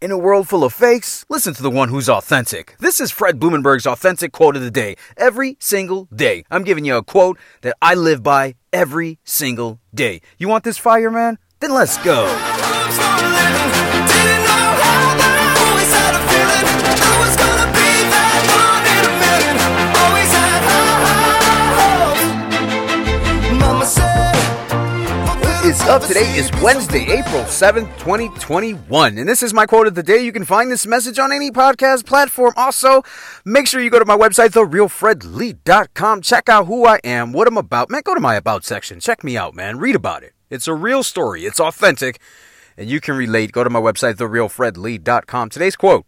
In a world full of fakes, listen to the one who's authentic. This is Fred Blumenberg's authentic quote of the day. Every single day, I'm giving you a quote that I live by every single day. You want this fire, man? Then let's go. Is up. Today is Wednesday, April 7th, 2021. And this is my quote of the day. You can find this message on any podcast platform. Also, make sure you go to my website, therealfredlee.com. Check out who I am, what I'm about. Man, go to my about section. Check me out, man. Read about it. It's a real story. It's authentic. And you can relate. Go to my website, therealfredlee.com. Today's quote.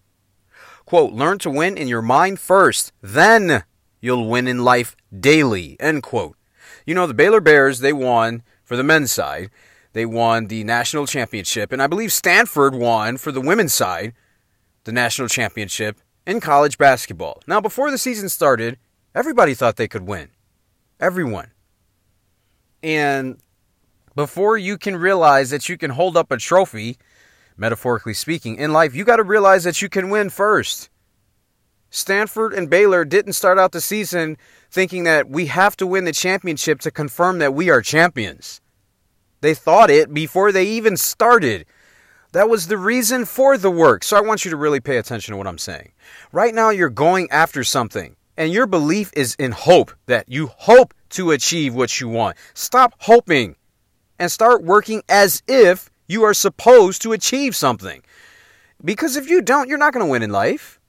Quote, learn to win in your mind first. Then you'll win in life daily. End quote. You know, the Baylor Bears, they won for the men's side. They won the national championship, and I believe Stanford won for the women's side the national championship in college basketball. Now, before the season started, everybody thought they could win. Everyone. And before you can realize that you can hold up a trophy, metaphorically speaking, in life, you got to realize that you can win first. Stanford and Baylor didn't start out the season thinking that we have to win the championship to confirm that we are champions. They thought it before they even started. That was the reason for the work. So I want you to really pay attention to what I'm saying. Right now, you're going after something, and your belief is in hope that you hope to achieve what you want. Stop hoping and start working as if you are supposed to achieve something. Because if you don't, you're not going to win in life.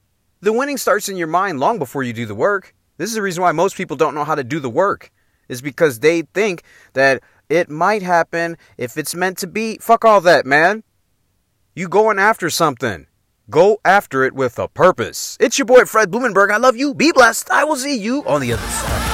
The winning starts in your mind long before you do the work. This is the reason why most people don't know how to do the work, is because they think that it might happen if it's meant to be. Fuck all that, man. You going after something. Go after it with a purpose. It's your boy Fred Blumenberg. I love you. Be blessed. I will see you on the other side.